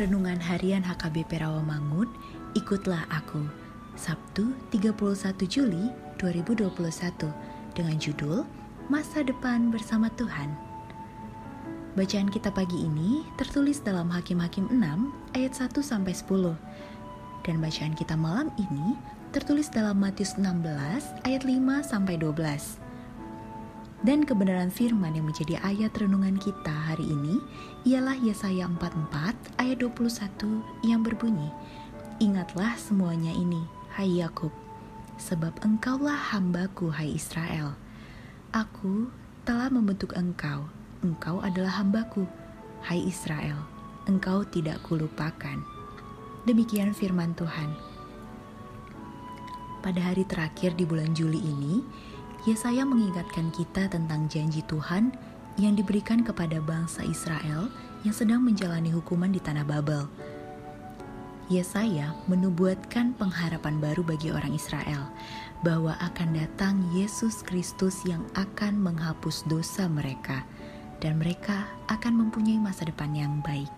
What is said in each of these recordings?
Renungan Harian HKBP Rawamangun, ikutlah aku. Sabtu 31 Juli 2021 dengan judul Masa Depan Bersama Tuhan. Bacaan kita pagi ini tertulis dalam Hakim-Hakim 6 ayat 1 sampai 10. Dan bacaan kita malam ini tertulis dalam Matius 16 ayat 5 sampai 12. Dan kebenaran firman yang menjadi ayat renungan kita hari ini ialah Yesaya 44 ayat 21 yang berbunyi, Ingatlah semuanya ini, hai Yakub, sebab engkaulah hambaku, hai Israel. Aku telah membentuk engkau, engkau adalah hambaku, hai Israel, engkau tidak kulupakan. Demikian firman Tuhan. Pada hari terakhir di bulan Juli ini, Yesaya mengingatkan kita tentang janji Tuhan yang diberikan kepada bangsa Israel yang sedang menjalani hukuman di tanah Babel. Yesaya menubuatkan pengharapan baru bagi orang Israel bahwa akan datang Yesus Kristus yang akan menghapus dosa mereka dan mereka akan mempunyai masa depan yang baik.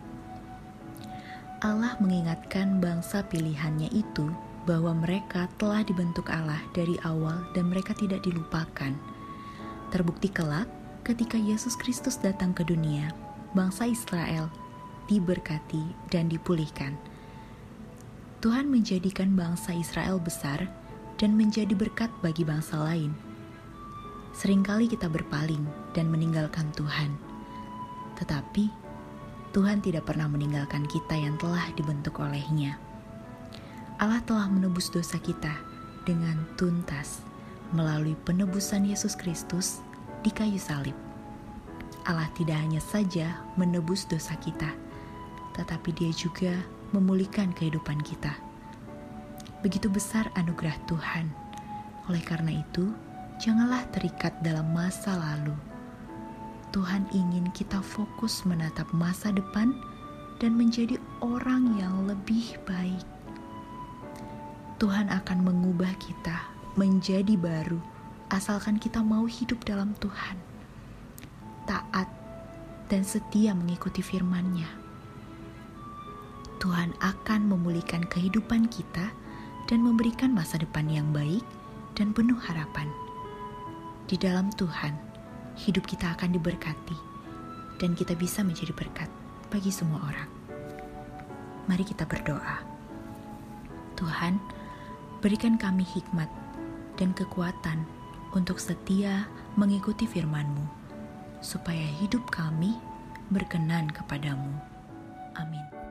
Allah mengingatkan bangsa pilihannya itu bahwa mereka telah dibentuk Allah dari awal dan mereka tidak dilupakan. Terbukti kelak ketika Yesus Kristus datang ke dunia, bangsa Israel diberkati dan dipulihkan. Tuhan menjadikan bangsa Israel besar dan menjadi berkat bagi bangsa lain. Seringkali kita berpaling dan meninggalkan Tuhan, tetapi Tuhan tidak pernah meninggalkan kita yang telah dibentuk olehnya. Allah telah menebus dosa kita dengan tuntas melalui penebusan Yesus Kristus di kayu salib. Allah tidak hanya saja menebus dosa kita, tetapi Dia juga memulihkan kehidupan kita. Begitu besar anugerah Tuhan. Oleh karena itu, janganlah terikat dalam masa lalu. Tuhan ingin kita fokus menatap masa depan dan menjadi orang yang lebih baik. Tuhan akan mengubah kita menjadi baru, asalkan kita mau hidup dalam Tuhan, taat, dan setia mengikuti firman-Nya. Tuhan akan memulihkan kehidupan kita dan memberikan masa depan yang baik dan penuh harapan. Di dalam Tuhan, hidup kita akan diberkati, dan kita bisa menjadi berkat bagi semua orang. Mari kita berdoa. Tuhan, Berikan kami hikmat dan kekuatan untuk setia mengikuti firman-Mu, supaya hidup kami berkenan kepadamu. Amin.